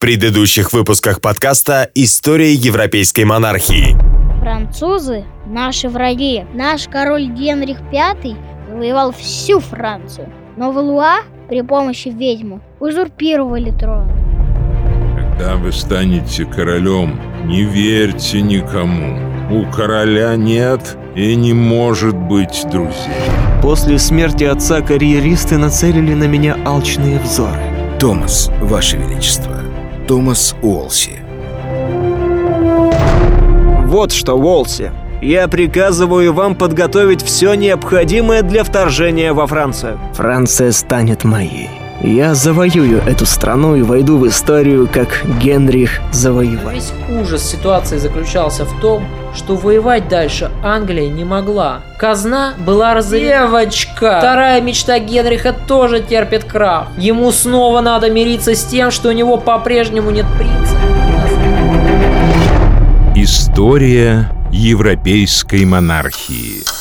предыдущих выпусках подкаста «История европейской монархии». Французы – наши враги. Наш король Генрих V завоевал всю Францию. Но Валуа при помощи ведьмы узурпировали трон. Когда вы станете королем, не верьте никому. У короля нет и не может быть друзей. После смерти отца карьеристы нацелили на меня алчные взоры. Томас, Ваше Величество. Томас Уолси. Вот что, Уолси. Я приказываю вам подготовить все необходимое для вторжения во Францию. Франция станет моей. Я завоюю эту страну и войду в историю как Генрих Завоеватель. Весь ужас ситуации заключался в том, что воевать дальше Англия не могла. Казна была разорена. Девочка! Вторая мечта Генриха тоже терпит крах. Ему снова надо мириться с тем, что у него по-прежнему нет принца. История европейской монархии.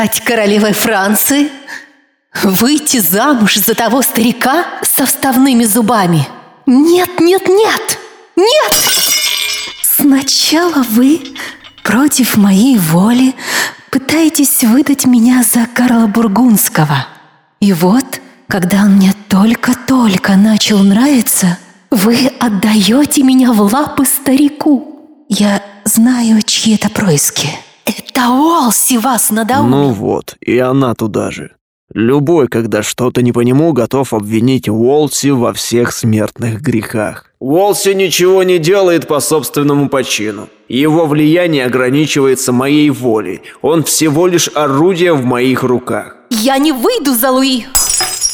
Стать королевой Франции? Выйти замуж за того старика со вставными зубами? Нет, нет, нет! Нет! Сначала вы против моей воли пытаетесь выдать меня за Карла Бургундского. И вот, когда он мне только-только начал нравиться, вы отдаете меня в лапы старику. Я знаю, чьи это происки. Это Уолси вас надоумил. Ну вот, и она туда же. Любой, когда что-то не по нему, готов обвинить Уолси во всех смертных грехах. Уолси ничего не делает по собственному почину. Его влияние ограничивается моей волей. Он всего лишь орудие в моих руках. Я не выйду за Луи.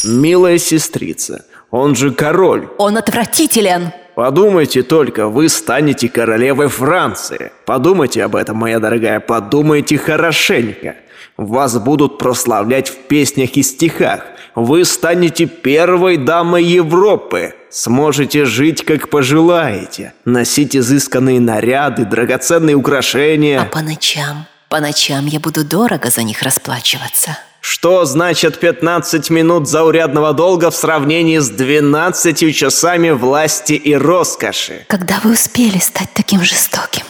Милая сестрица, он же король. Он отвратителен. Подумайте только, вы станете королевой Франции. Подумайте об этом, моя дорогая, подумайте хорошенько. Вас будут прославлять в песнях и стихах. Вы станете первой дамой Европы. Сможете жить, как пожелаете. Носить изысканные наряды, драгоценные украшения. А по ночам? По ночам я буду дорого за них расплачиваться. Что значит 15 минут заурядного долга в сравнении с 12 часами власти и роскоши? Когда вы успели стать таким жестоким?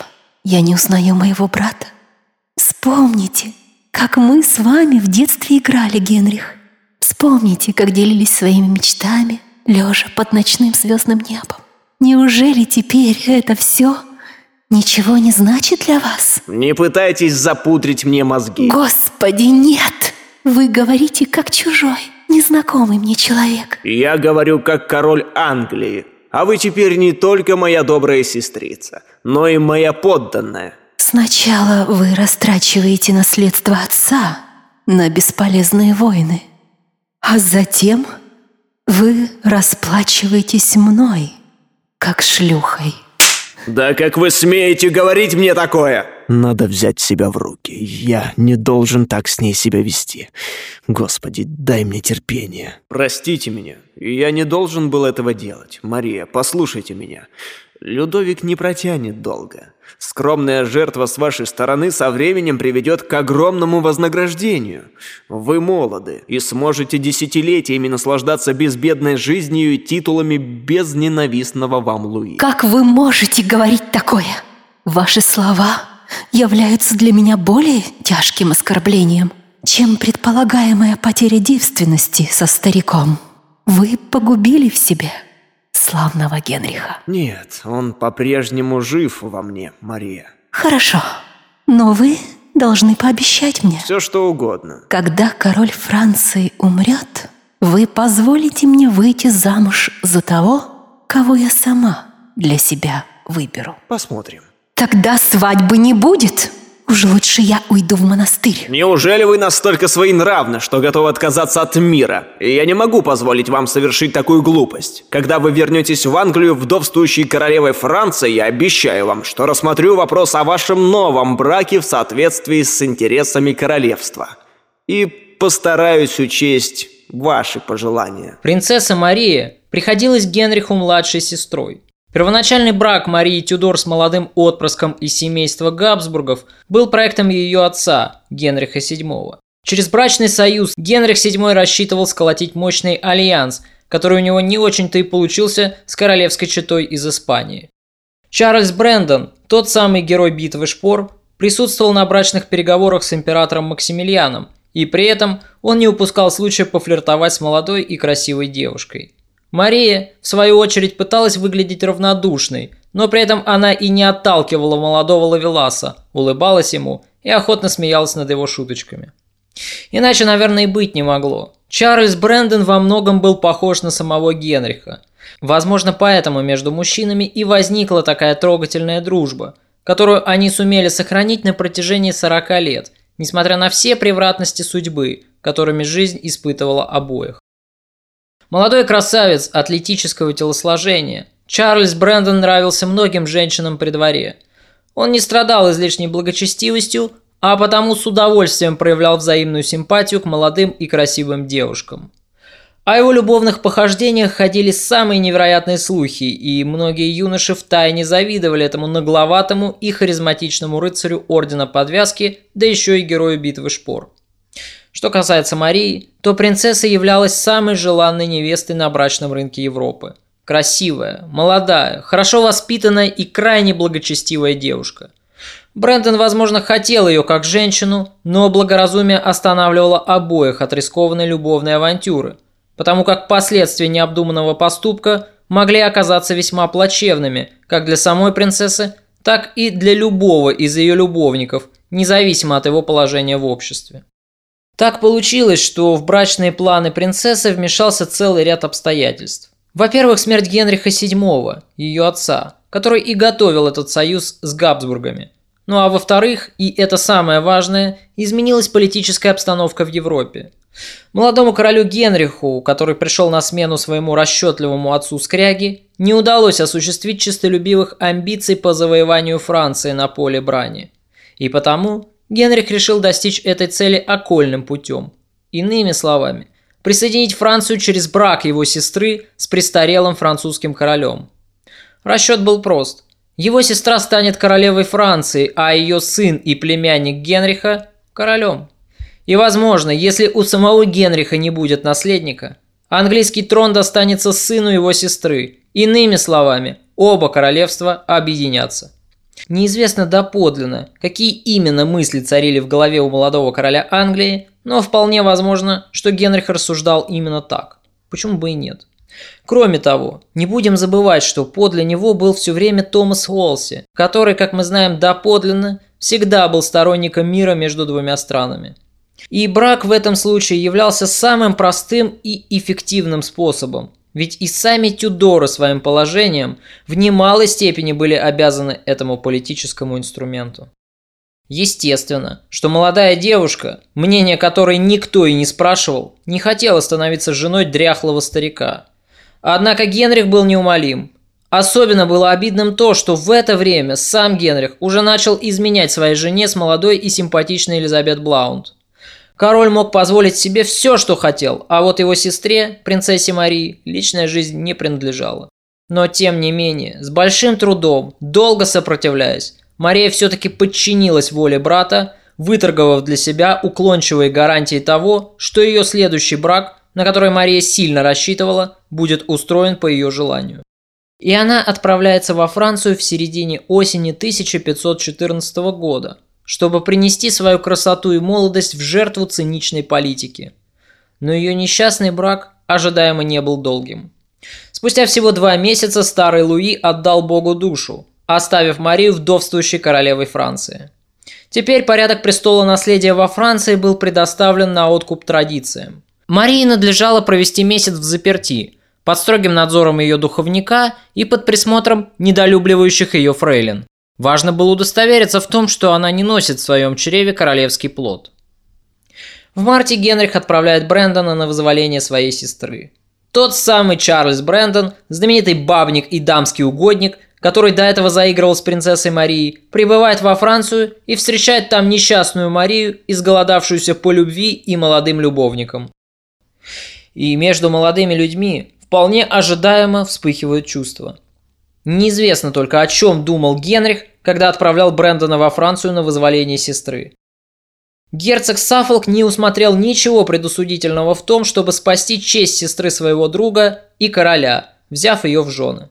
Я не узнаю моего брата. Вспомните, как мы с вами в детстве играли, Генрих. Вспомните, как делились своими мечтами, лежа под ночным звездным небом. Неужели теперь это все ничего не значит для вас? Не пытайтесь запудрить мне мозги. Господи, нет! Вы говорите как чужой, незнакомый мне человек. Я говорю как король Англии. А вы теперь не только моя добрая сестрица, но и моя подданная. Сначала вы растрачиваете наследство отца на бесполезные войны, а затем вы расплачиваетесь мной, как шлюхой. Да как вы смеете говорить мне такое? Надо взять себя в руки. Я не должен так с ней себя вести. Господи, дай мне терпение. Простите меня. Я не должен был этого делать. Мария, послушайте меня. Людовик не протянет долго. Скромная жертва с вашей стороны со временем приведет к огромному вознаграждению. Вы молоды и сможете десятилетиями наслаждаться безбедной жизнью и титулами без ненавистного вам Луи. Как вы можете говорить такое? Ваши слова являются для меня более тяжким оскорблением, чем предполагаемая потеря девственности со стариком. Вы погубили в себе славного Генриха. Нет, он по-прежнему жив во мне, Мария. Хорошо, но вы должны пообещать мне. Все что угодно. Когда король Франции умрет, вы позволите мне выйти замуж за того, кого я сама для себя выберу. Посмотрим. Тогда свадьбы не будет. Уж лучше я уйду в монастырь. Неужели вы настолько своенравны, что готовы отказаться от мира? И я не могу позволить вам совершить такую глупость. Когда вы вернетесь в Англию вдовствующей королевой Франции, я обещаю вам, что рассмотрю вопрос о вашем новом браке в соответствии с интересами королевства. И постараюсь учесть ваши пожелания. Принцесса Мария приходилась Генриху младшей сестрой. Первоначальный брак Марии Тюдор с молодым отпрыском из семейства Габсбургов был проектом ее отца, Генриха VII. Через брачный союз Генрих VII рассчитывал сколотить мощный альянс, который у него не очень-то и получился с королевской четой из Испании. Чарльз Брэндон, тот самый герой битвы шпор, присутствовал на брачных переговорах с императором Максимилианом, и при этом он не упускал случая пофлиртовать с молодой и красивой девушкой. Мария, в свою очередь, пыталась выглядеть равнодушной, но при этом она и не отталкивала молодого Лавеласа, улыбалась ему и охотно смеялась над его шуточками. Иначе, наверное, и быть не могло. Чарльз Брэндон во многом был похож на самого Генриха. Возможно, поэтому между мужчинами и возникла такая трогательная дружба, которую они сумели сохранить на протяжении 40 лет, несмотря на все превратности судьбы, которыми жизнь испытывала обоих. Молодой красавец атлетического телосложения, Чарльз Брэндон нравился многим женщинам при дворе. Он не страдал излишней благочестивостью, а потому с удовольствием проявлял взаимную симпатию к молодым и красивым девушкам. О его любовных похождениях ходили самые невероятные слухи, и многие юноши втайне завидовали этому нагловатому и харизматичному рыцарю Ордена Подвязки, да еще и герою Битвы Шпор. Что касается Марии, то принцесса являлась самой желанной невестой на брачном рынке Европы. Красивая, молодая, хорошо воспитанная и крайне благочестивая девушка. Брэндон, возможно, хотел ее как женщину, но благоразумие останавливало обоих от рискованной любовной авантюры, потому как последствия необдуманного поступка могли оказаться весьма плачевными как для самой принцессы, так и для любого из ее любовников, независимо от его положения в обществе. Так получилось, что в брачные планы принцессы вмешался целый ряд обстоятельств. Во-первых, смерть Генриха VII, ее отца, который и готовил этот союз с Габсбургами. Ну а во-вторых, и это самое важное, изменилась политическая обстановка в Европе. Молодому королю Генриху, который пришел на смену своему расчетливому отцу Скряги, не удалось осуществить честолюбивых амбиций по завоеванию Франции на поле брани. И потому Генрих решил достичь этой цели окольным путем. Иными словами, присоединить Францию через брак его сестры с престарелым французским королем. Расчет был прост. Его сестра станет королевой Франции, а ее сын и племянник Генриха – королем. И возможно, если у самого Генриха не будет наследника, английский трон достанется сыну его сестры. Иными словами, оба королевства объединятся. Неизвестно доподлинно, какие именно мысли царили в голове у молодого короля Англии, но вполне возможно, что Генрих рассуждал именно так. Почему бы и нет? Кроме того, не будем забывать, что подле него был все время Томас Уолси, который, как мы знаем доподлинно, всегда был сторонником мира между двумя странами. И брак в этом случае являлся самым простым и эффективным способом, ведь и сами Тюдоры своим положением в немалой степени были обязаны этому политическому инструменту. Естественно, что молодая девушка, мнение которой никто и не спрашивал, не хотела становиться женой дряхлого старика. Однако Генрих был неумолим. Особенно было обидным то, что в это время сам Генрих уже начал изменять своей жене с молодой и симпатичной Элизабет Блаунд. Король мог позволить себе все, что хотел, а вот его сестре, принцессе Марии, личная жизнь не принадлежала. Но тем не менее, с большим трудом, долго сопротивляясь, Мария все-таки подчинилась воле брата, выторговав для себя уклончивые гарантии того, что ее следующий брак, на который Мария сильно рассчитывала, будет устроен по ее желанию. И она отправляется во Францию в середине осени 1514 года – чтобы принести свою красоту и молодость в жертву циничной политики. Но ее несчастный брак ожидаемо не был долгим. Спустя всего два месяца старый Луи отдал Богу душу, оставив Марию вдовствующей королевой Франции. Теперь порядок престола наследия во Франции был предоставлен на откуп традициям. Марии надлежало провести месяц в заперти, под строгим надзором ее духовника и под присмотром недолюбливающих ее фрейлин. Важно было удостовериться в том, что она не носит в своем чреве королевский плод. В марте Генрих отправляет Брэндона на вызволение своей сестры. Тот самый Чарльз Брэндон, знаменитый бабник и дамский угодник, который до этого заигрывал с принцессой Марией, прибывает во Францию и встречает там несчастную Марию, изголодавшуюся по любви и молодым любовникам. И между молодыми людьми вполне ожидаемо вспыхивают чувства – Неизвестно только, о чем думал Генрих, когда отправлял Брэндона во Францию на вызволение сестры. Герцог Саффолк не усмотрел ничего предусудительного в том, чтобы спасти честь сестры своего друга и короля, взяв ее в жены.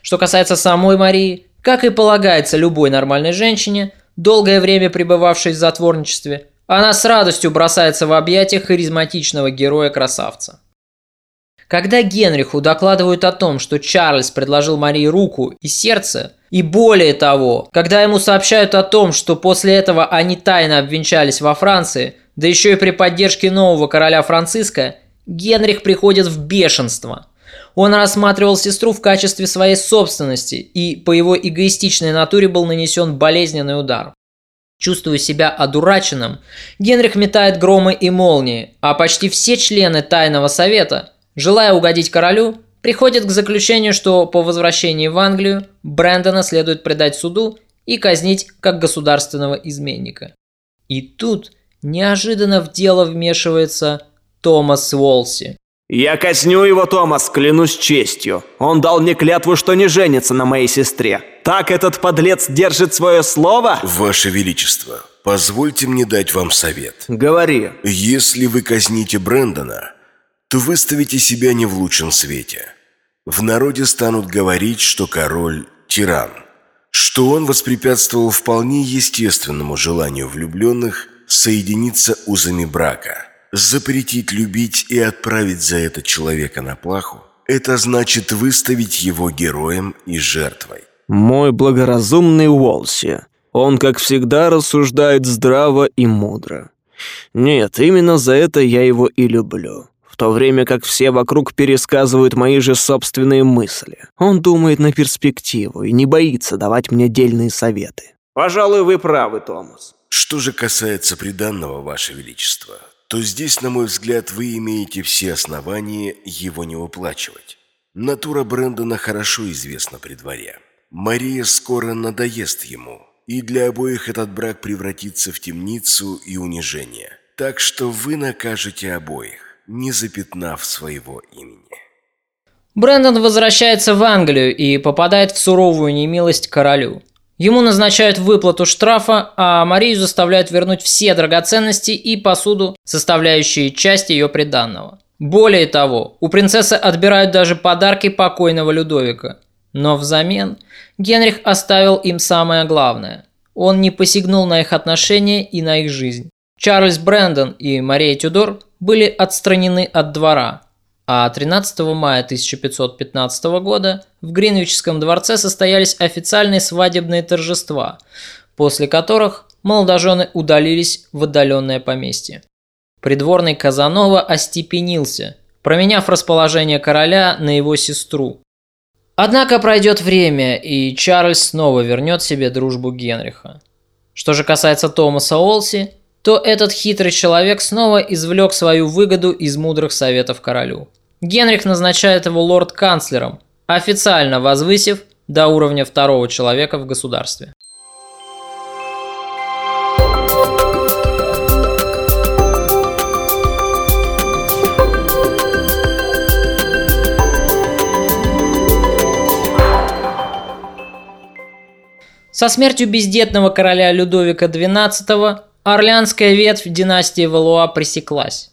Что касается самой Марии, как и полагается любой нормальной женщине, долгое время пребывавшей в затворничестве, она с радостью бросается в объятия харизматичного героя-красавца. Когда Генриху докладывают о том, что Чарльз предложил Марии руку и сердце, и более того, когда ему сообщают о том, что после этого они тайно обвенчались во Франции, да еще и при поддержке нового короля Франциска, Генрих приходит в бешенство. Он рассматривал сестру в качестве своей собственности, и по его эгоистичной натуре был нанесен болезненный удар. Чувствуя себя одураченным, Генрих метает громы и молнии, а почти все члены Тайного Совета, желая угодить королю, приходят к заключению, что по возвращении в Англию Брэндона следует предать суду и казнить как государственного изменника. И тут неожиданно в дело вмешивается Томас Уолси. «Я казню его, Томас, клянусь честью. Он дал мне клятву, что не женится на моей сестре. Так этот подлец держит свое слово?» Ваше Величество, позвольте мне дать вам совет. «Говори». Если вы казните Брэндона, то выставите себя не в лучшем свете. В народе станут говорить, что король – тиран, что он воспрепятствовал вполне естественному желанию влюбленных соединиться узами брака. Запретить любить и отправить за это человека на плаху – это значит выставить его героем и жертвой. Мой благоразумный Уолси. Он, как всегда, рассуждает здраво и мудро. Нет, именно за это я его и люблю в то время как все вокруг пересказывают мои же собственные мысли. Он думает на перспективу и не боится давать мне дельные советы. Пожалуй, вы правы, Томас. Что же касается приданного, Ваше Величество, то здесь, на мой взгляд, вы имеете все основания его не выплачивать. Натура Брэндона хорошо известна при дворе. Мария скоро надоест ему, и для обоих этот брак превратится в темницу и унижение. Так что вы накажете обоих не запятнав своего имени. Брэндон возвращается в Англию и попадает в суровую немилость королю. Ему назначают выплату штрафа, а Марию заставляют вернуть все драгоценности и посуду, составляющие часть ее приданного. Более того, у принцессы отбирают даже подарки покойного Людовика. Но взамен Генрих оставил им самое главное. Он не посягнул на их отношения и на их жизнь. Чарльз Брэндон и Мария Тюдор были отстранены от двора, а 13 мая 1515 года в Гринвичском дворце состоялись официальные свадебные торжества, после которых молодожены удалились в отдаленное поместье. Придворный Казанова остепенился, променяв расположение короля на его сестру. Однако пройдет время, и Чарльз снова вернет себе дружбу Генриха. Что же касается Томаса Олси, то этот хитрый человек снова извлек свою выгоду из мудрых советов королю. Генрих назначает его лорд-канцлером, официально возвысив до уровня второго человека в государстве. Со смертью бездетного короля Людовика XII Орлеанская ветвь династии Валуа пресеклась.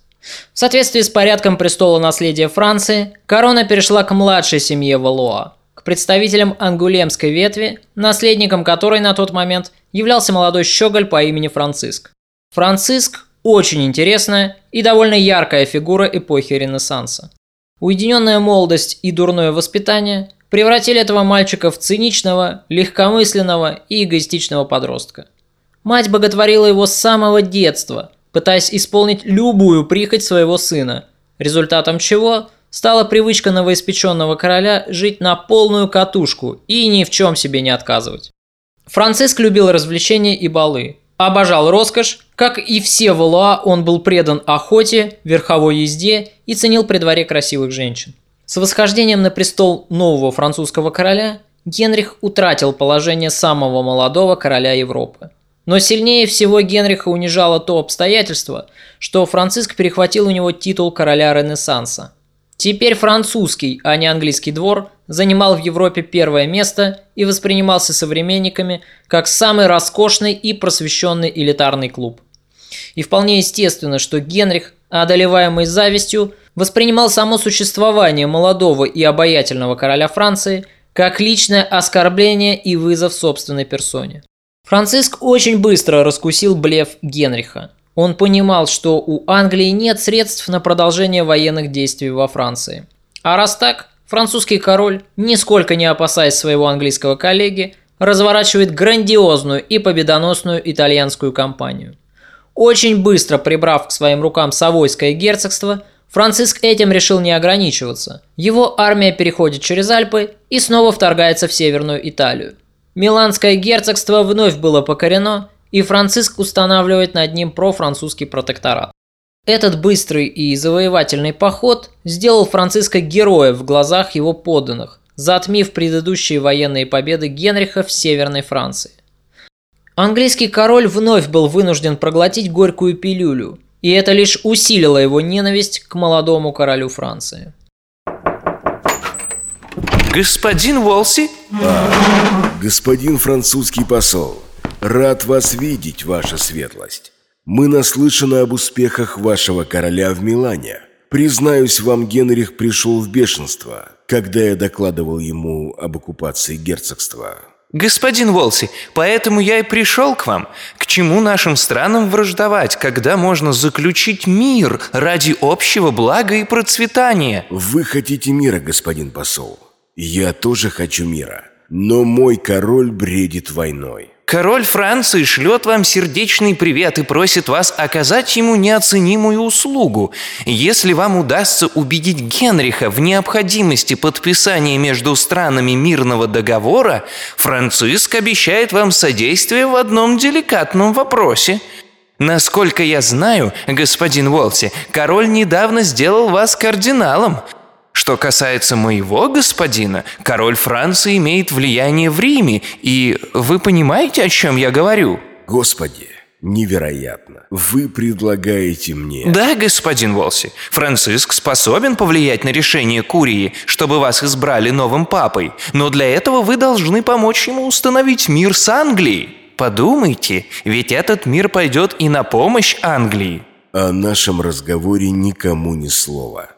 В соответствии с порядком престола наследия Франции, корона перешла к младшей семье Валуа, к представителям ангулемской ветви, наследником которой на тот момент являлся молодой щеголь по имени Франциск. Франциск – очень интересная и довольно яркая фигура эпохи Ренессанса. Уединенная молодость и дурное воспитание превратили этого мальчика в циничного, легкомысленного и эгоистичного подростка – Мать боготворила его с самого детства, пытаясь исполнить любую прихоть своего сына, результатом чего стала привычка новоиспеченного короля жить на полную катушку и ни в чем себе не отказывать. Франциск любил развлечения и балы, обожал роскошь, как и все Валуа, он был предан охоте, верховой езде и ценил при дворе красивых женщин. С восхождением на престол нового французского короля Генрих утратил положение самого молодого короля Европы. Но сильнее всего Генриха унижало то обстоятельство, что Франциск перехватил у него титул короля Ренессанса. Теперь французский, а не английский двор занимал в Европе первое место и воспринимался современниками как самый роскошный и просвещенный элитарный клуб. И вполне естественно, что Генрих, одолеваемый завистью, воспринимал само существование молодого и обаятельного короля Франции как личное оскорбление и вызов собственной персоне. Франциск очень быстро раскусил блеф Генриха – он понимал, что у Англии нет средств на продолжение военных действий во Франции. А раз так, французский король, нисколько не опасаясь своего английского коллеги, разворачивает грандиозную и победоносную итальянскую кампанию. Очень быстро прибрав к своим рукам Савойское герцогство, Франциск этим решил не ограничиваться. Его армия переходит через Альпы и снова вторгается в Северную Италию. Миланское герцогство вновь было покорено, и Франциск устанавливает над ним профранцузский протекторат. Этот быстрый и завоевательный поход сделал Франциска героем в глазах его подданных, затмив предыдущие военные победы Генриха в Северной Франции. Английский король вновь был вынужден проглотить горькую пилюлю, и это лишь усилило его ненависть к молодому королю Франции. Господин Уолси? А, господин французский посол. Рад вас видеть, ваша светлость. Мы наслышаны об успехах вашего короля в Милане. Признаюсь вам, Генрих пришел в бешенство, когда я докладывал ему об оккупации герцогства. Господин Волси, поэтому я и пришел к вам. К чему нашим странам враждовать, когда можно заключить мир ради общего блага и процветания? Вы хотите мира, господин посол. Я тоже хочу мира. Но мой король бредит войной. Король Франции шлет вам сердечный привет и просит вас оказать ему неоценимую услугу. Если вам удастся убедить Генриха в необходимости подписания между странами мирного договора, Франциск обещает вам содействие в одном деликатном вопросе. Насколько я знаю, господин Уолси, король недавно сделал вас кардиналом – что касается моего господина, король Франции имеет влияние в Риме, и вы понимаете, о чем я говорю? Господи, невероятно. Вы предлагаете мне... Да, господин Волси, Франциск способен повлиять на решение Курии, чтобы вас избрали новым папой, но для этого вы должны помочь ему установить мир с Англией. Подумайте, ведь этот мир пойдет и на помощь Англии. О нашем разговоре никому ни слова.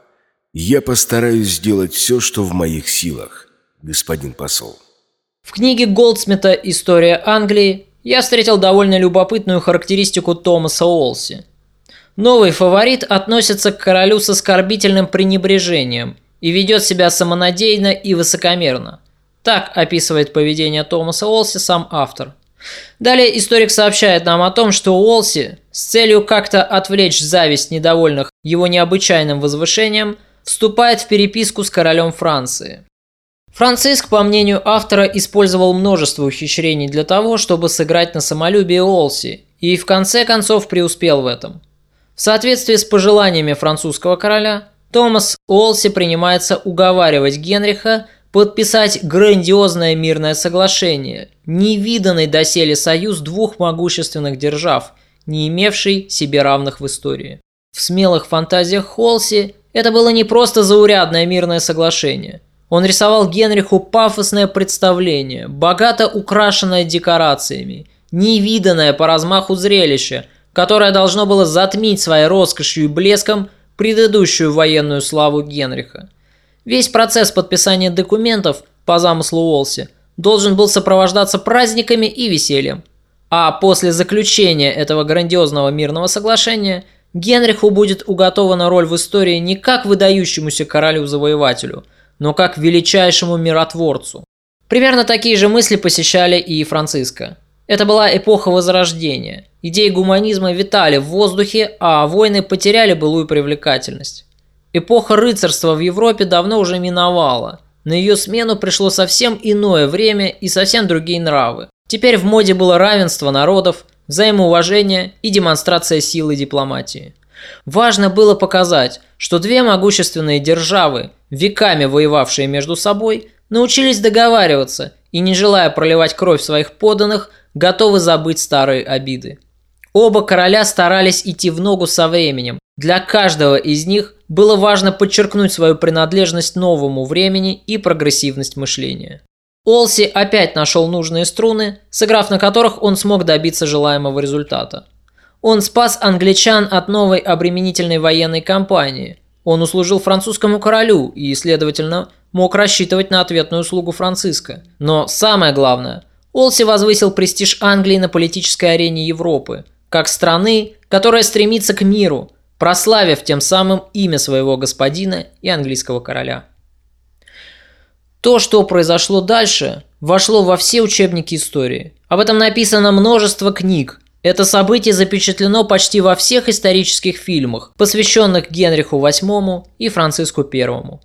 Я постараюсь сделать все, что в моих силах, господин посол. В книге Голдсмита «История Англии» я встретил довольно любопытную характеристику Томаса Олси. Новый фаворит относится к королю с оскорбительным пренебрежением и ведет себя самонадеянно и высокомерно. Так описывает поведение Томаса Олси сам автор. Далее историк сообщает нам о том, что Уолси с целью как-то отвлечь зависть недовольных его необычайным возвышением – вступает в переписку с королем Франции. Франциск, по мнению автора, использовал множество ухищрений для того, чтобы сыграть на самолюбие Олси, и в конце концов преуспел в этом. В соответствии с пожеланиями французского короля, Томас Олси принимается уговаривать Генриха подписать грандиозное мирное соглашение, невиданный доселе союз двух могущественных держав, не имевший себе равных в истории. В смелых фантазиях Холси это было не просто заурядное мирное соглашение. Он рисовал Генриху пафосное представление, богато украшенное декорациями, невиданное по размаху зрелище, которое должно было затмить своей роскошью и блеском предыдущую военную славу Генриха. Весь процесс подписания документов, по замыслу Уолси, должен был сопровождаться праздниками и весельем. А после заключения этого грандиозного мирного соглашения – Генриху будет уготована роль в истории не как выдающемуся королю-завоевателю, но как величайшему миротворцу. Примерно такие же мысли посещали и Франциска. Это была эпоха Возрождения. Идеи гуманизма витали в воздухе, а войны потеряли былую привлекательность. Эпоха рыцарства в Европе давно уже миновала. На ее смену пришло совсем иное время и совсем другие нравы. Теперь в моде было равенство народов, взаимоуважение и демонстрация силы дипломатии. Важно было показать, что две могущественные державы, веками воевавшие между собой, научились договариваться и, не желая проливать кровь своих подданных, готовы забыть старые обиды. Оба короля старались идти в ногу со временем. Для каждого из них было важно подчеркнуть свою принадлежность новому времени и прогрессивность мышления. Олси опять нашел нужные струны, сыграв на которых он смог добиться желаемого результата. Он спас англичан от новой обременительной военной кампании. Он услужил французскому королю и, следовательно, мог рассчитывать на ответную услугу Франциска. Но самое главное, Олси возвысил престиж Англии на политической арене Европы, как страны, которая стремится к миру, прославив тем самым имя своего господина и английского короля. То, что произошло дальше, вошло во все учебники истории. Об этом написано множество книг. Это событие запечатлено почти во всех исторических фильмах, посвященных Генриху VIII и Франциску I.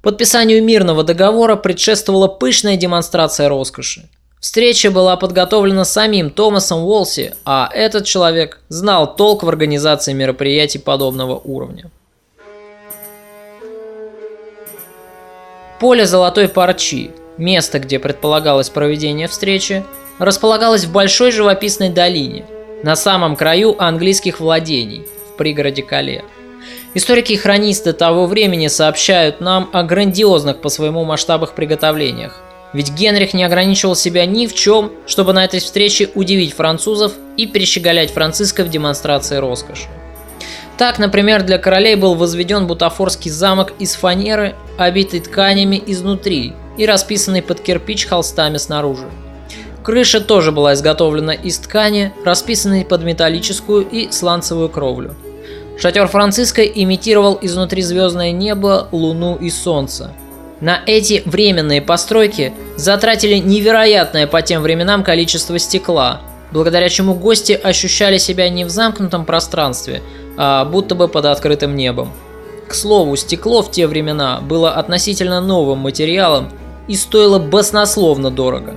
Подписанию мирного договора предшествовала пышная демонстрация роскоши. Встреча была подготовлена самим Томасом Уолси, а этот человек знал толк в организации мероприятий подобного уровня. Поле Золотой Парчи, место, где предполагалось проведение встречи, располагалось в большой живописной долине, на самом краю английских владений, в пригороде Кале. Историки и хронисты того времени сообщают нам о грандиозных по своему масштабах приготовлениях, ведь Генрих не ограничивал себя ни в чем, чтобы на этой встрече удивить французов и перещеголять Франциска в демонстрации роскоши. Так, например, для королей был возведен бутафорский замок из фанеры, обитый тканями изнутри и расписанный под кирпич холстами снаружи. Крыша тоже была изготовлена из ткани, расписанной под металлическую и сланцевую кровлю. Шатер Франциска имитировал изнутри звездное небо, луну и солнце – на эти временные постройки затратили невероятное по тем временам количество стекла, благодаря чему гости ощущали себя не в замкнутом пространстве, а будто бы под открытым небом. К слову, стекло в те времена было относительно новым материалом и стоило баснословно дорого.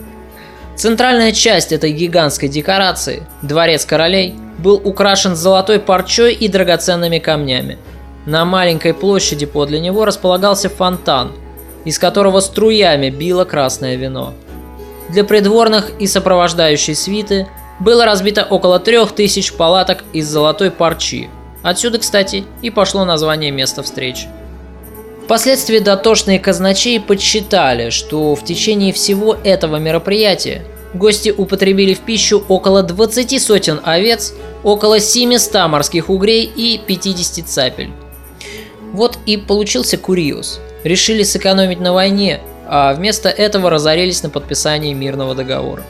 Центральная часть этой гигантской декорации, дворец королей, был украшен золотой парчой и драгоценными камнями. На маленькой площади подле него располагался фонтан – из которого струями било красное вино. Для придворных и сопровождающей свиты было разбито около трех тысяч палаток из золотой парчи. Отсюда, кстати, и пошло название места встречи. Впоследствии дотошные казначеи подсчитали, что в течение всего этого мероприятия гости употребили в пищу около 20 сотен овец, около 700 морских угрей и 50 цапель. Вот и получился курьез – решили сэкономить на войне, а вместо этого разорились на подписании мирного договора.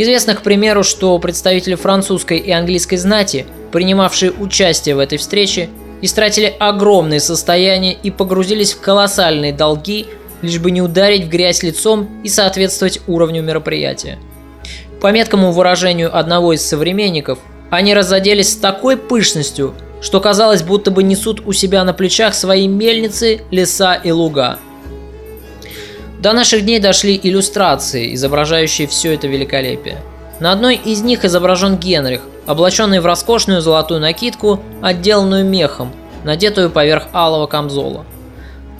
Известно, к примеру, что представители французской и английской знати, принимавшие участие в этой встрече, истратили огромные состояния и погрузились в колоссальные долги, лишь бы не ударить в грязь лицом и соответствовать уровню мероприятия. По меткому выражению одного из современников, они разоделись с такой пышностью, что казалось, будто бы несут у себя на плечах свои мельницы, леса и луга. До наших дней дошли иллюстрации, изображающие все это великолепие. На одной из них изображен Генрих, облаченный в роскошную золотую накидку, отделанную мехом, надетую поверх алого камзола.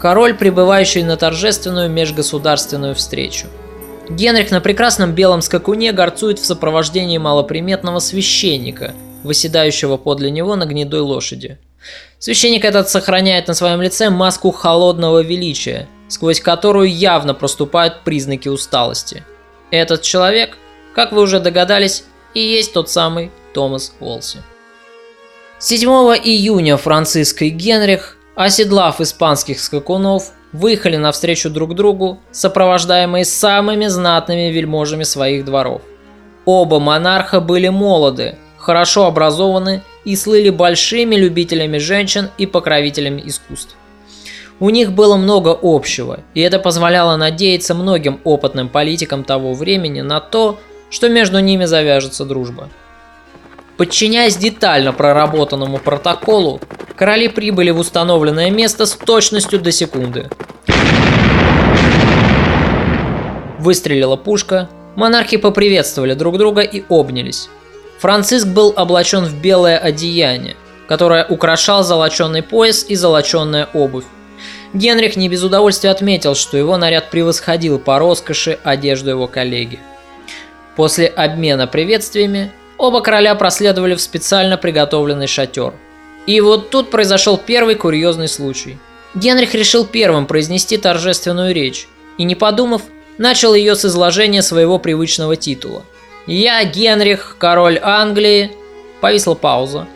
Король, прибывающий на торжественную межгосударственную встречу. Генрих на прекрасном белом скакуне горцует в сопровождении малоприметного священника – выседающего подле него на гнедой лошади. Священник этот сохраняет на своем лице маску холодного величия, сквозь которую явно проступают признаки усталости. Этот человек, как вы уже догадались, и есть тот самый Томас Уолси. 7 июня Франциск и Генрих, оседлав испанских скакунов, выехали навстречу друг другу, сопровождаемые самыми знатными вельможами своих дворов. Оба монарха были молоды, хорошо образованы и слыли большими любителями женщин и покровителями искусств. У них было много общего, и это позволяло надеяться многим опытным политикам того времени на то, что между ними завяжется дружба. Подчиняясь детально проработанному протоколу, короли прибыли в установленное место с точностью до секунды. Выстрелила пушка, монархи поприветствовали друг друга и обнялись. Франциск был облачен в белое одеяние, которое украшал золоченый пояс и золоченая обувь. Генрих не без удовольствия отметил, что его наряд превосходил по роскоши одежду его коллеги. После обмена приветствиями оба короля проследовали в специально приготовленный шатер. И вот тут произошел первый курьезный случай. Генрих решил первым произнести торжественную речь и, не подумав, начал ее с изложения своего привычного титула. «Я Генрих, король Англии». Повисла пауза.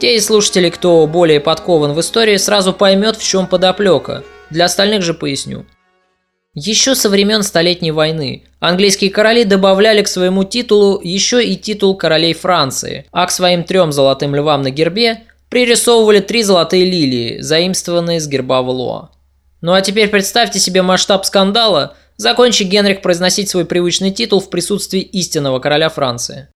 Те из слушателей, кто более подкован в истории, сразу поймет, в чем подоплека. Для остальных же поясню. Еще со времен Столетней войны английские короли добавляли к своему титулу еще и титул королей Франции, а к своим трем золотым львам на гербе пририсовывали три золотые лилии, заимствованные с герба Валуа. Ну а теперь представьте себе масштаб скандала, закончи Генрих произносить свой привычный титул в присутствии истинного короля Франции.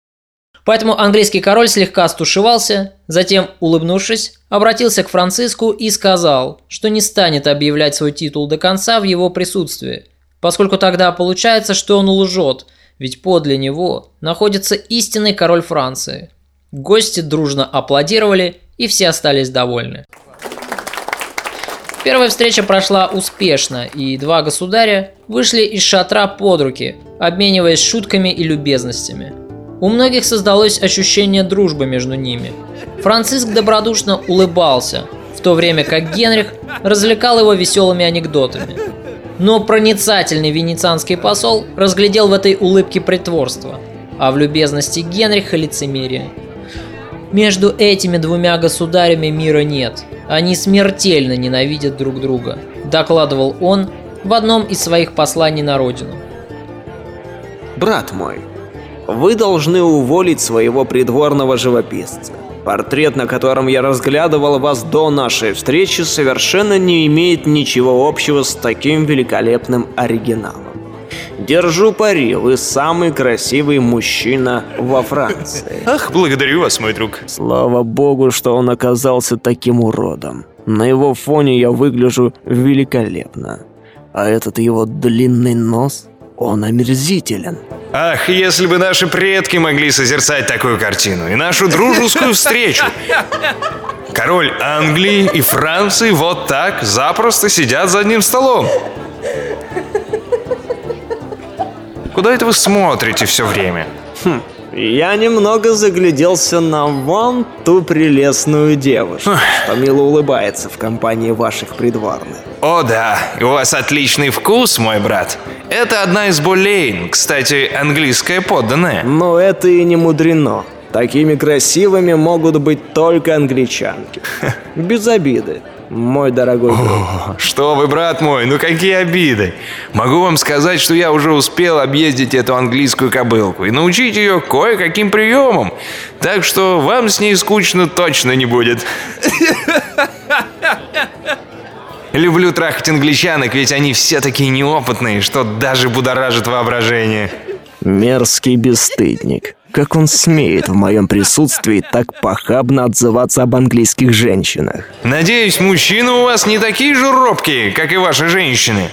Поэтому английский король слегка стушевался, затем, улыбнувшись, обратился к Франциску и сказал, что не станет объявлять свой титул до конца в его присутствии, поскольку тогда получается, что он лжет, ведь подле него находится истинный король Франции. Гости дружно аплодировали и все остались довольны. Первая встреча прошла успешно, и два государя вышли из шатра под руки, обмениваясь шутками и любезностями. У многих создалось ощущение дружбы между ними. Франциск добродушно улыбался, в то время как Генрих развлекал его веселыми анекдотами. Но проницательный венецианский посол разглядел в этой улыбке притворство, а в любезности Генриха лицемерие – между этими двумя государями мира нет. Они смертельно ненавидят друг друга, докладывал он в одном из своих посланий на родину. Брат мой, вы должны уволить своего придворного живописца. Портрет, на котором я разглядывал вас до нашей встречи, совершенно не имеет ничего общего с таким великолепным оригиналом. Держу пари, вы самый красивый мужчина во Франции. Ах, благодарю вас, мой друг. Слава богу, что он оказался таким уродом. На его фоне я выгляжу великолепно. А этот его длинный нос, он омерзителен. Ах, если бы наши предки могли созерцать такую картину и нашу дружескую встречу. Король Англии и Франции вот так запросто сидят за одним столом. Куда это вы смотрите все время? Хм, я немного загляделся на вон ту прелестную девушку, что мило улыбается в компании ваших придворных. О да, у вас отличный вкус, мой брат. Это одна из Болейн, кстати, английская подданная. Но это и не мудрено. Такими красивыми могут быть только англичанки. Без обиды мой дорогой друг. О, что вы, брат мой, ну какие обиды. Могу вам сказать, что я уже успел объездить эту английскую кобылку и научить ее кое-каким приемам. Так что вам с ней скучно точно не будет. Люблю трахать англичанок, ведь они все такие неопытные, что даже будоражит воображение. Мерзкий бесстыдник. Как он смеет в моем присутствии так похабно отзываться об английских женщинах? Надеюсь, мужчины у вас не такие же робкие, как и ваши женщины.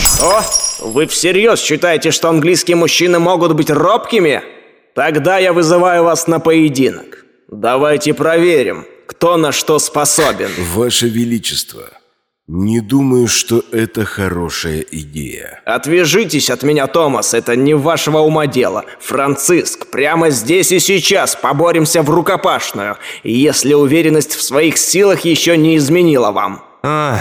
Что? Вы всерьез считаете, что английские мужчины могут быть робкими? Тогда я вызываю вас на поединок. Давайте проверим, кто на что способен. Ваше Величество, не думаю, что это хорошая идея. Отвяжитесь от меня, Томас, это не вашего ума дело. Франциск, прямо здесь и сейчас поборемся в рукопашную, если уверенность в своих силах еще не изменила вам. Ах,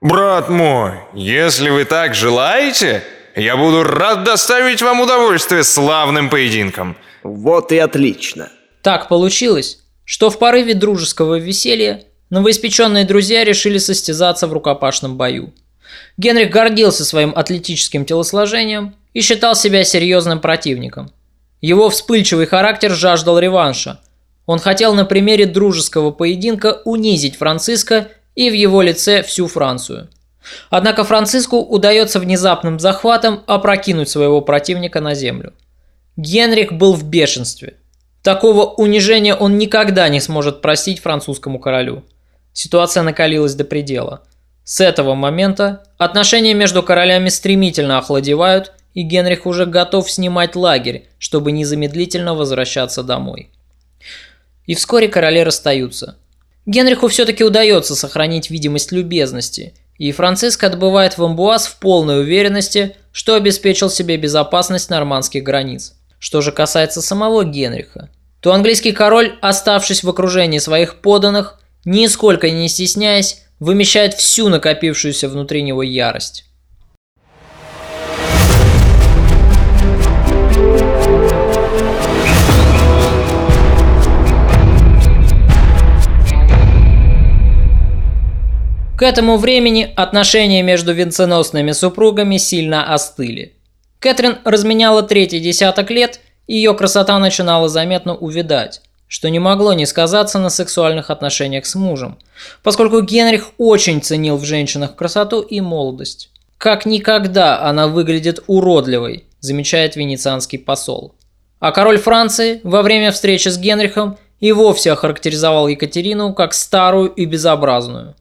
брат мой, если вы так желаете, я буду рад доставить вам удовольствие славным поединком. Вот и отлично. Так получилось, что в порыве дружеского веселья новоиспеченные друзья решили состязаться в рукопашном бою. Генрих гордился своим атлетическим телосложением и считал себя серьезным противником. Его вспыльчивый характер жаждал реванша. Он хотел на примере дружеского поединка унизить Франциска и в его лице всю Францию. Однако Франциску удается внезапным захватом опрокинуть своего противника на землю. Генрих был в бешенстве. Такого унижения он никогда не сможет простить французскому королю. Ситуация накалилась до предела. С этого момента отношения между королями стремительно охладевают, и Генрих уже готов снимать лагерь, чтобы незамедлительно возвращаться домой. И вскоре короли расстаются. Генриху все-таки удается сохранить видимость любезности, и Франциск отбывает в Амбуаз в полной уверенности, что обеспечил себе безопасность нормандских границ. Что же касается самого Генриха, то английский король, оставшись в окружении своих подданных, нисколько не стесняясь, вымещает всю накопившуюся внутри него ярость. К этому времени отношения между венценосными супругами сильно остыли. Кэтрин разменяла третий десяток лет, и ее красота начинала заметно увядать, что не могло не сказаться на сексуальных отношениях с мужем, поскольку Генрих очень ценил в женщинах красоту и молодость. Как никогда она выглядит уродливой, замечает венецианский посол. А король Франции во время встречи с Генрихом и вовсе охарактеризовал Екатерину как старую и безобразную.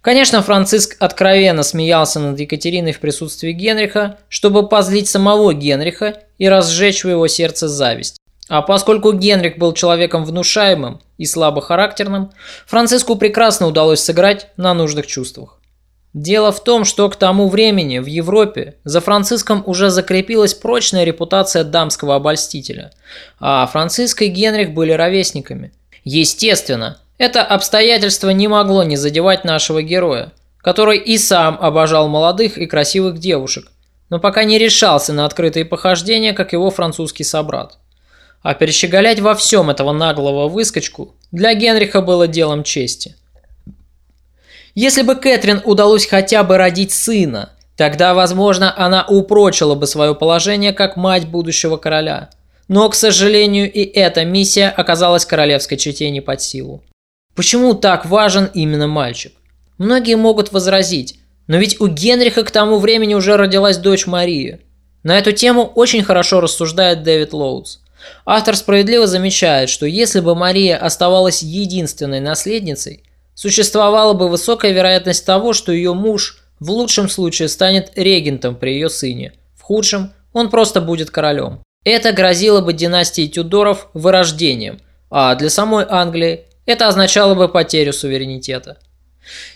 Конечно, Франциск откровенно смеялся над Екатериной в присутствии Генриха, чтобы позлить самого Генриха и разжечь в его сердце зависть. А поскольку Генрих был человеком внушаемым и слабохарактерным, Франциску прекрасно удалось сыграть на нужных чувствах. Дело в том, что к тому времени в Европе за Франциском уже закрепилась прочная репутация дамского обольстителя, а Франциск и Генрих были ровесниками. Естественно, это обстоятельство не могло не задевать нашего героя, который и сам обожал молодых и красивых девушек, но пока не решался на открытые похождения, как его французский собрат. А перещеголять во всем этого наглого выскочку для Генриха было делом чести. Если бы Кэтрин удалось хотя бы родить сына, тогда, возможно, она упрочила бы свое положение как мать будущего короля. Но, к сожалению, и эта миссия оказалась королевской чете не под силу. Почему так важен именно мальчик? Многие могут возразить, но ведь у Генриха к тому времени уже родилась дочь Мария. На эту тему очень хорошо рассуждает Дэвид Лоудс. Автор справедливо замечает, что если бы Мария оставалась единственной наследницей, существовала бы высокая вероятность того, что ее муж в лучшем случае станет регентом при ее сыне, в худшем он просто будет королем. Это грозило бы династии Тюдоров вырождением, а для самой Англии это означало бы потерю суверенитета.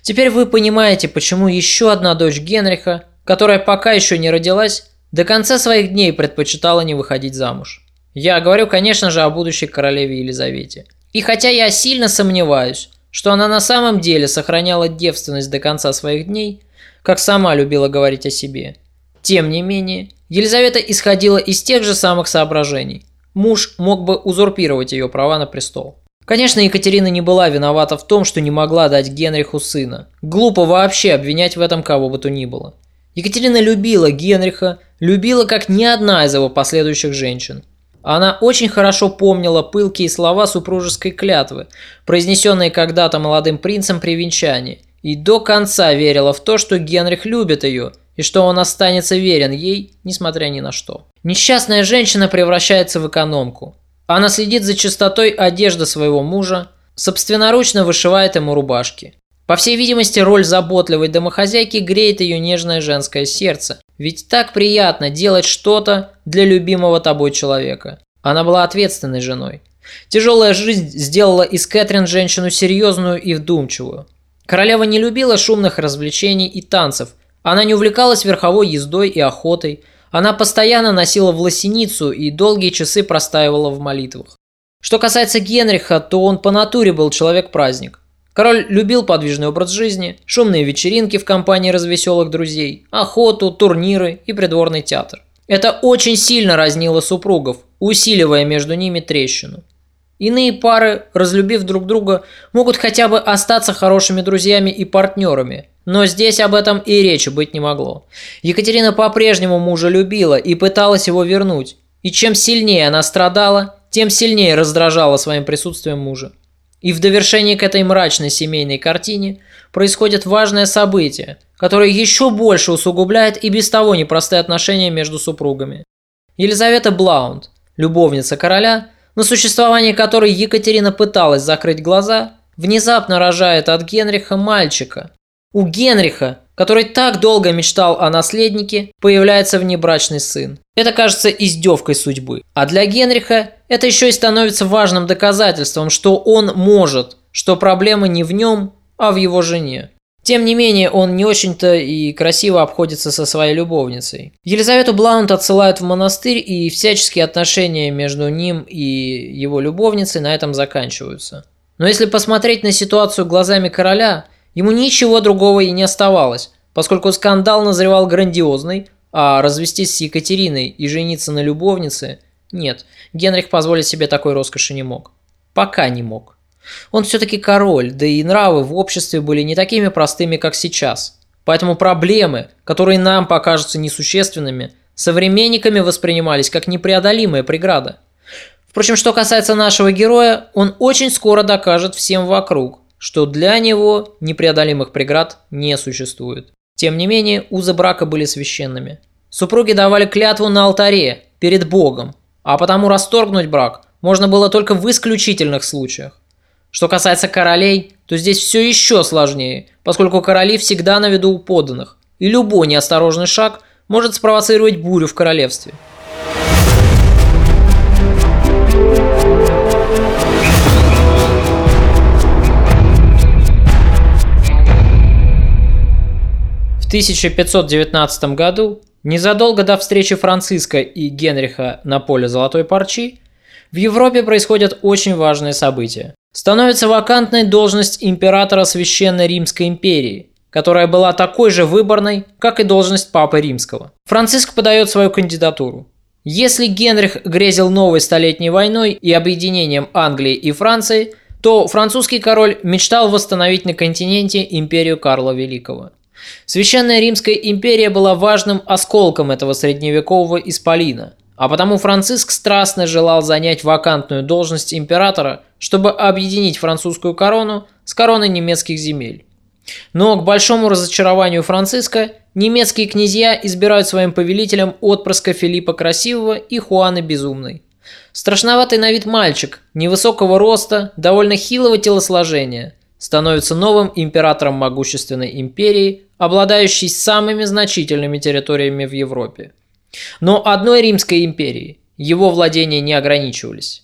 Теперь вы понимаете, почему еще одна дочь Генриха, которая пока еще не родилась, до конца своих дней предпочитала не выходить замуж. Я говорю, конечно же, о будущей королеве Елизавете. И хотя я сильно сомневаюсь, что она на самом деле сохраняла девственность до конца своих дней, как сама любила говорить о себе, тем не менее, Елизавета исходила из тех же самых соображений. Муж мог бы узурпировать ее права на престол. Конечно, Екатерина не была виновата в том, что не могла дать Генриху сына. Глупо вообще обвинять в этом кого бы то ни было. Екатерина любила Генриха, любила как ни одна из его последующих женщин. Она очень хорошо помнила пылкие слова супружеской клятвы, произнесенные когда-то молодым принцем при венчании, и до конца верила в то, что Генрих любит ее и что он останется верен ей, несмотря ни на что. Несчастная женщина превращается в экономку. Она следит за чистотой одежды своего мужа, собственноручно вышивает ему рубашки. По всей видимости, роль заботливой домохозяйки греет ее нежное женское сердце, ведь так приятно делать что-то для любимого тобой человека. Она была ответственной женой. Тяжелая жизнь сделала из Кэтрин женщину серьезную и вдумчивую. Королева не любила шумных развлечений и танцев. Она не увлекалась верховой ездой и охотой, она постоянно носила власеницу и долгие часы простаивала в молитвах. Что касается Генриха, то он по натуре был человек-праздник. Король любил подвижный образ жизни, шумные вечеринки в компании развеселых друзей, охоту, турниры и придворный театр. Это очень сильно разнило супругов, усиливая между ними трещину. Иные пары, разлюбив друг друга, могут хотя бы остаться хорошими друзьями и партнерами, но здесь об этом и речи быть не могло. Екатерина по-прежнему мужа любила и пыталась его вернуть. И чем сильнее она страдала, тем сильнее раздражала своим присутствием мужа. И в довершении к этой мрачной семейной картине происходит важное событие, которое еще больше усугубляет и без того непростые отношения между супругами. Елизавета Блаунд, любовница короля, на существование которой Екатерина пыталась закрыть глаза, внезапно рожает от Генриха мальчика, у Генриха, который так долго мечтал о наследнике, появляется внебрачный сын. Это кажется издевкой судьбы. А для Генриха это еще и становится важным доказательством, что он может, что проблема не в нем, а в его жене. Тем не менее, он не очень-то и красиво обходится со своей любовницей. Елизавету Блаунд отсылают в монастырь, и всяческие отношения между ним и его любовницей на этом заканчиваются. Но если посмотреть на ситуацию глазами короля, ему ничего другого и не оставалось, поскольку скандал назревал грандиозный, а развестись с Екатериной и жениться на любовнице – нет, Генрих позволить себе такой роскоши не мог. Пока не мог. Он все-таки король, да и нравы в обществе были не такими простыми, как сейчас. Поэтому проблемы, которые нам покажутся несущественными, современниками воспринимались как непреодолимая преграда. Впрочем, что касается нашего героя, он очень скоро докажет всем вокруг, что для него непреодолимых преград не существует. Тем не менее, узы брака были священными. Супруги давали клятву на алтаре, перед Богом, а потому расторгнуть брак можно было только в исключительных случаях. Что касается королей, то здесь все еще сложнее, поскольку короли всегда на виду у подданных, и любой неосторожный шаг может спровоцировать бурю в королевстве. 1519 году, незадолго до встречи Франциска и Генриха на поле Золотой Парчи, в Европе происходят очень важные события. Становится вакантной должность императора Священной Римской империи, которая была такой же выборной, как и должность Папы Римского. Франциск подает свою кандидатуру. Если Генрих грезил новой столетней войной и объединением Англии и Франции, то французский король мечтал восстановить на континенте империю Карла Великого. Священная Римская империя была важным осколком этого средневекового исполина – а потому Франциск страстно желал занять вакантную должность императора, чтобы объединить французскую корону с короной немецких земель. Но к большому разочарованию Франциска немецкие князья избирают своим повелителем отпрыска Филиппа Красивого и Хуаны Безумной. Страшноватый на вид мальчик, невысокого роста, довольно хилого телосложения, становится новым императором могущественной империи, обладающей самыми значительными территориями в Европе. Но одной Римской империи его владения не ограничивались.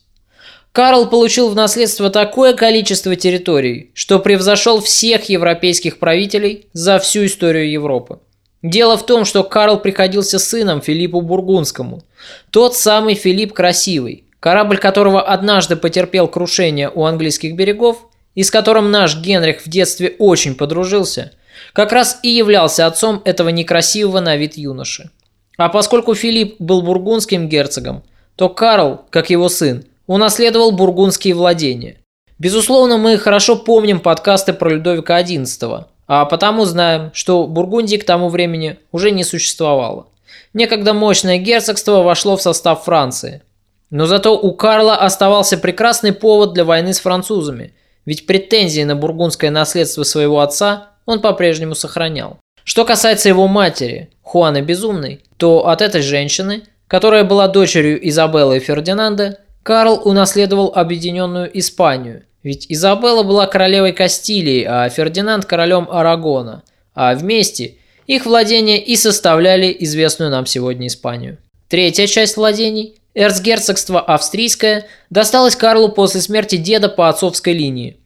Карл получил в наследство такое количество территорий, что превзошел всех европейских правителей за всю историю Европы. Дело в том, что Карл приходился сыном Филиппу Бургундскому. Тот самый Филипп Красивый, корабль которого однажды потерпел крушение у английских берегов и с которым наш Генрих в детстве очень подружился, как раз и являлся отцом этого некрасивого на вид юноши. А поскольку Филипп был бургундским герцогом, то Карл, как его сын, унаследовал бургундские владения. Безусловно, мы хорошо помним подкасты про Людовика XI, а потому знаем, что Бургундии к тому времени уже не существовало. Некогда мощное герцогство вошло в состав Франции. Но зато у Карла оставался прекрасный повод для войны с французами, ведь претензии на бургундское наследство своего отца он по-прежнему сохранял. Что касается его матери, Хуаны Безумной, то от этой женщины, которая была дочерью Изабеллы и Фердинанда, Карл унаследовал объединенную Испанию, ведь Изабелла была королевой Кастилии, а Фердинанд королем Арагона, а вместе их владения и составляли известную нам сегодня Испанию. Третья часть владений, эрцгерцогство австрийское, досталось Карлу после смерти деда по отцовской линии.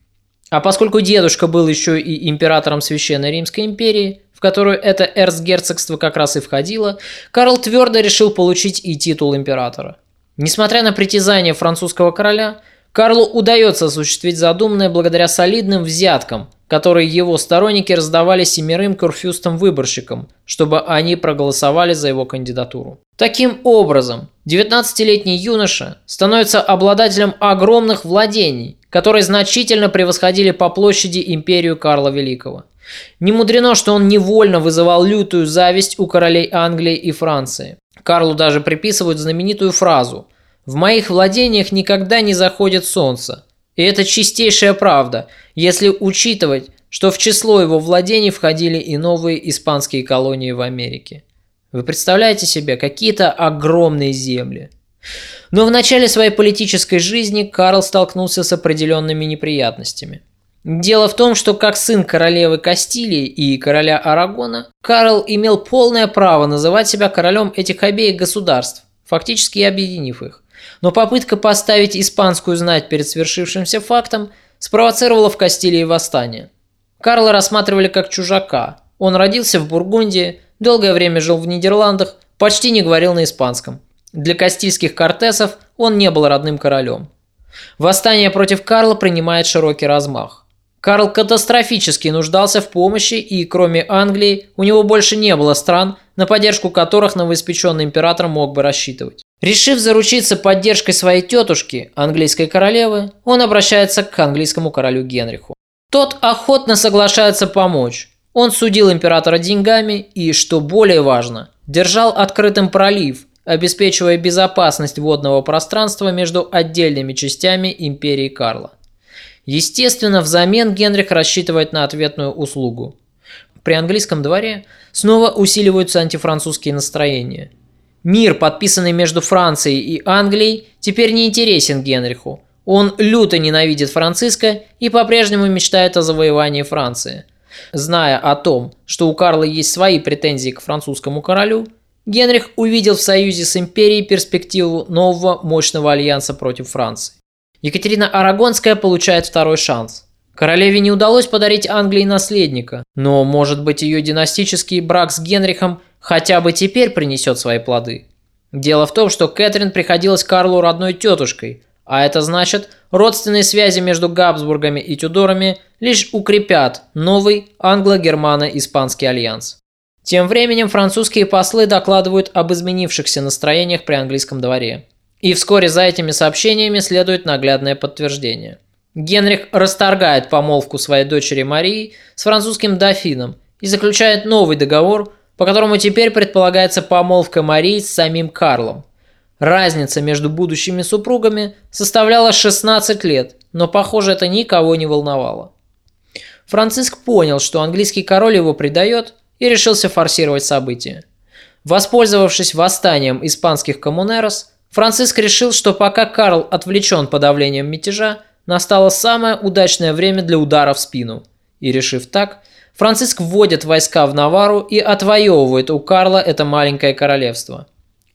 А поскольку дедушка был еще и императором Священной Римской империи, в которую это эрцгерцогство как раз и входило, Карл твердо решил получить и титул императора. Несмотря на притязания французского короля, Карлу удается осуществить задуманное благодаря солидным взяткам, которые его сторонники раздавали семерым курфюстам-выборщикам, чтобы они проголосовали за его кандидатуру. Таким образом, 19-летний юноша становится обладателем огромных владений, которые значительно превосходили по площади империю Карла Великого. Не мудрено, что он невольно вызывал лютую зависть у королей Англии и Франции. Карлу даже приписывают знаменитую фразу «В моих владениях никогда не заходит солнце». И это чистейшая правда, если учитывать, что в число его владений входили и новые испанские колонии в Америке. Вы представляете себе какие-то огромные земли. Но в начале своей политической жизни Карл столкнулся с определенными неприятностями – Дело в том, что как сын королевы Кастилии и короля Арагона, Карл имел полное право называть себя королем этих обеих государств, фактически объединив их. Но попытка поставить испанскую знать перед свершившимся фактом спровоцировала в Кастилии восстание. Карла рассматривали как чужака. Он родился в Бургундии, долгое время жил в Нидерландах, почти не говорил на испанском. Для кастильских кортесов он не был родным королем. Восстание против Карла принимает широкий размах. Карл катастрофически нуждался в помощи, и кроме Англии у него больше не было стран, на поддержку которых новоиспеченный император мог бы рассчитывать. Решив заручиться поддержкой своей тетушки, английской королевы, он обращается к английскому королю Генриху. Тот охотно соглашается помочь. Он судил императора деньгами и, что более важно, держал открытым пролив, обеспечивая безопасность водного пространства между отдельными частями империи Карла. Естественно, взамен Генрих рассчитывает на ответную услугу. При английском дворе снова усиливаются антифранцузские настроения. Мир, подписанный между Францией и Англией, теперь не интересен Генриху. Он люто ненавидит Франциска и по-прежнему мечтает о завоевании Франции. Зная о том, что у Карла есть свои претензии к французскому королю, Генрих увидел в союзе с империей перспективу нового мощного альянса против Франции. Екатерина Арагонская получает второй шанс. Королеве не удалось подарить Англии наследника, но, может быть, ее династический брак с Генрихом хотя бы теперь принесет свои плоды. Дело в том, что Кэтрин приходилась Карлу родной тетушкой, а это значит, родственные связи между Габсбургами и Тюдорами лишь укрепят новый англо-германо-испанский альянс. Тем временем французские послы докладывают об изменившихся настроениях при английском дворе. И вскоре за этими сообщениями следует наглядное подтверждение. Генрих расторгает помолвку своей дочери Марии с французским дофином и заключает новый договор, по которому теперь предполагается помолвка Марии с самим Карлом. Разница между будущими супругами составляла 16 лет, но, похоже, это никого не волновало. Франциск понял, что английский король его предает, и решился форсировать события. Воспользовавшись восстанием испанских коммунерос, Франциск решил, что пока Карл отвлечен подавлением мятежа, настало самое удачное время для удара в спину. И решив так, Франциск вводит войска в Навару и отвоевывает у Карла это маленькое королевство.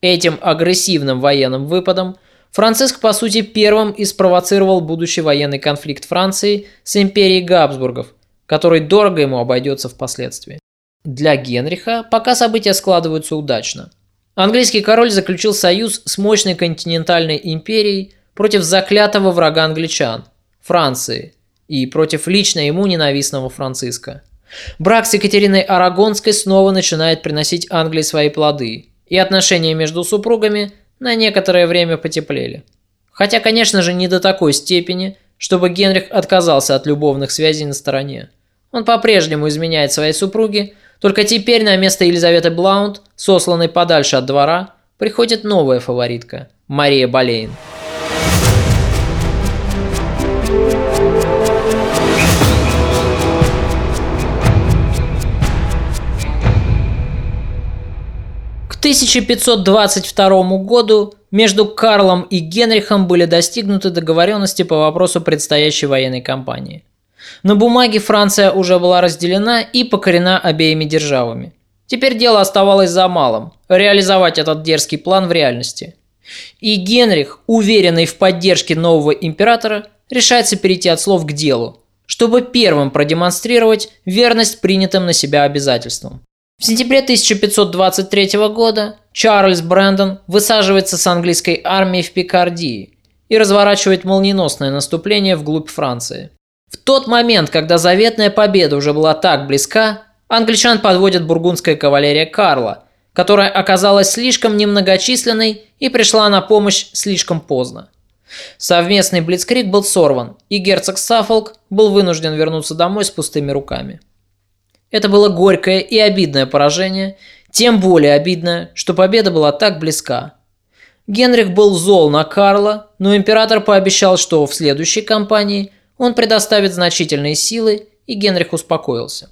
Этим агрессивным военным выпадом Франциск, по сути, первым и спровоцировал будущий военный конфликт Франции с империей Габсбургов, который дорого ему обойдется впоследствии. Для Генриха пока события складываются удачно – Английский король заключил союз с мощной континентальной империей против заклятого врага англичан – Франции, и против лично ему ненавистного Франциска. Брак с Екатериной Арагонской снова начинает приносить Англии свои плоды, и отношения между супругами на некоторое время потеплели. Хотя, конечно же, не до такой степени, чтобы Генрих отказался от любовных связей на стороне. Он по-прежнему изменяет своей супруге, только теперь на место Елизаветы Блаунд, сосланной подальше от двора, приходит новая фаворитка – Мария Болейн. 1522 году между Карлом и Генрихом были достигнуты договоренности по вопросу предстоящей военной кампании – на бумаге Франция уже была разделена и покорена обеими державами. Теперь дело оставалось за малым – реализовать этот дерзкий план в реальности. И Генрих, уверенный в поддержке нового императора, решается перейти от слов к делу, чтобы первым продемонстрировать верность принятым на себя обязательствам. В сентябре 1523 года Чарльз Брэндон высаживается с английской армией в Пикардии и разворачивает молниеносное наступление вглубь Франции. В тот момент, когда заветная победа уже была так близка, англичан подводит бургундская кавалерия Карла, которая оказалась слишком немногочисленной и пришла на помощь слишком поздно. Совместный блицкрик был сорван, и герцог Саффолк был вынужден вернуться домой с пустыми руками. Это было горькое и обидное поражение, тем более обидное, что победа была так близка. Генрих был зол на Карла, но император пообещал, что в следующей кампании он предоставит значительные силы, и Генрих успокоился.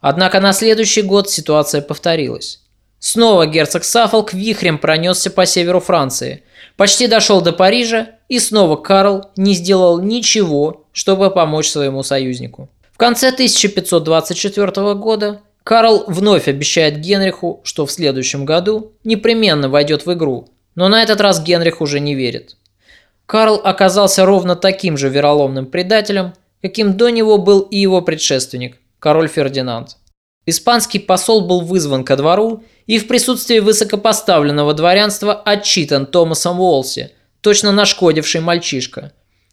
Однако на следующий год ситуация повторилась. Снова герцог Саффолк вихрем пронесся по северу Франции, почти дошел до Парижа, и снова Карл не сделал ничего, чтобы помочь своему союзнику. Конце 1524 года Карл вновь обещает Генриху, что в следующем году непременно войдет в игру, но на этот раз Генрих уже не верит. Карл оказался ровно таким же вероломным предателем, каким до него был и его предшественник, король Фердинанд. Испанский посол был вызван ко двору и в присутствии высокопоставленного дворянства отчитан Томасом Уолси, точно нашкодивший мальчишка.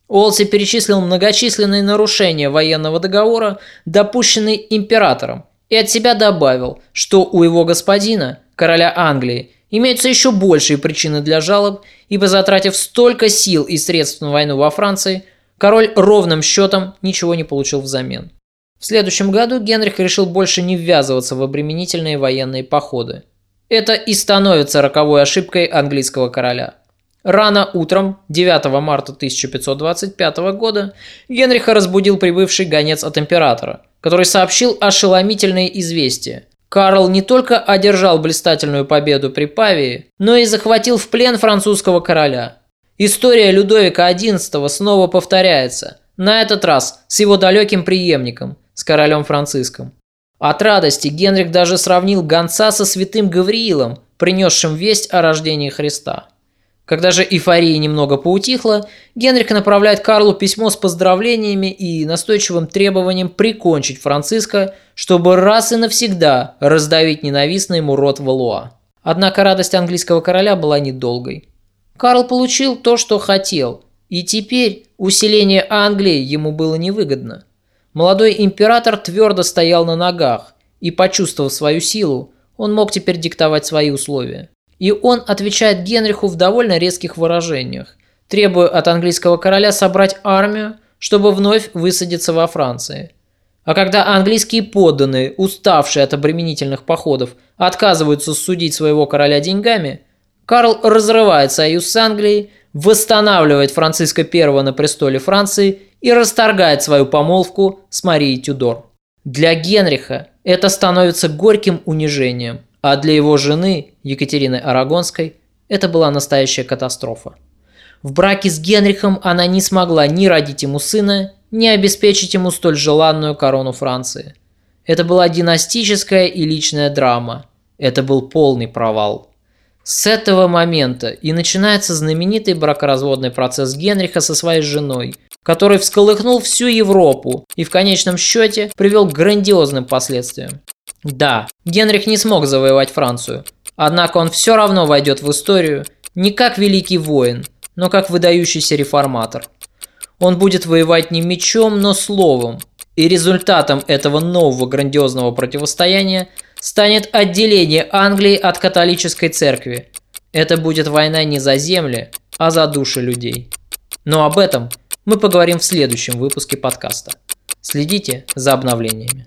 Олси перечислил многочисленные нарушения военного договора, допущенные императором, и от себя добавил, что у его господина, короля Англии, имеются еще большие причины для жалоб, ибо затратив столько сил и средств на войну во Франции, король ровным счетом ничего не получил взамен. В следующем году Генрих решил больше не ввязываться в обременительные военные походы. Это и становится роковой ошибкой английского короля. Рано утром 9 марта 1525 года Генриха разбудил прибывший гонец от императора, который сообщил ошеломительные известия. Карл не только одержал блистательную победу при Павии, но и захватил в плен французского короля. История Людовика XI снова повторяется, на этот раз с его далеким преемником, с королем Франциском. От радости Генрих даже сравнил гонца со святым Гавриилом, принесшим весть о рождении Христа. Когда же эйфория немного поутихла, Генрих направляет Карлу письмо с поздравлениями и настойчивым требованием прикончить Франциска, чтобы раз и навсегда раздавить ненавистный ему род Валуа. Однако радость английского короля была недолгой. Карл получил то, что хотел, и теперь усиление Англии ему было невыгодно. Молодой император твердо стоял на ногах, и, почувствовав свою силу, он мог теперь диктовать свои условия. И он отвечает Генриху в довольно резких выражениях, требуя от английского короля собрать армию, чтобы вновь высадиться во Франции. А когда английские подданные, уставшие от обременительных походов, отказываются судить своего короля деньгами, Карл разрывает союз с Англией, восстанавливает Франциска I на престоле Франции и расторгает свою помолвку с Марией Тюдор. Для Генриха это становится горьким унижением, а для его жены, Екатерины Арагонской, это была настоящая катастрофа. В браке с Генрихом она не смогла ни родить ему сына, ни обеспечить ему столь желанную корону Франции. Это была династическая и личная драма. Это был полный провал. С этого момента и начинается знаменитый бракоразводный процесс Генриха со своей женой, который всколыхнул всю Европу и в конечном счете привел к грандиозным последствиям. Да, Генрих не смог завоевать Францию, однако он все равно войдет в историю не как великий воин, но как выдающийся реформатор. Он будет воевать не мечом, но словом, и результатом этого нового грандиозного противостояния станет отделение Англии от католической церкви. Это будет война не за земли, а за души людей. Но об этом мы поговорим в следующем выпуске подкаста. Следите за обновлениями.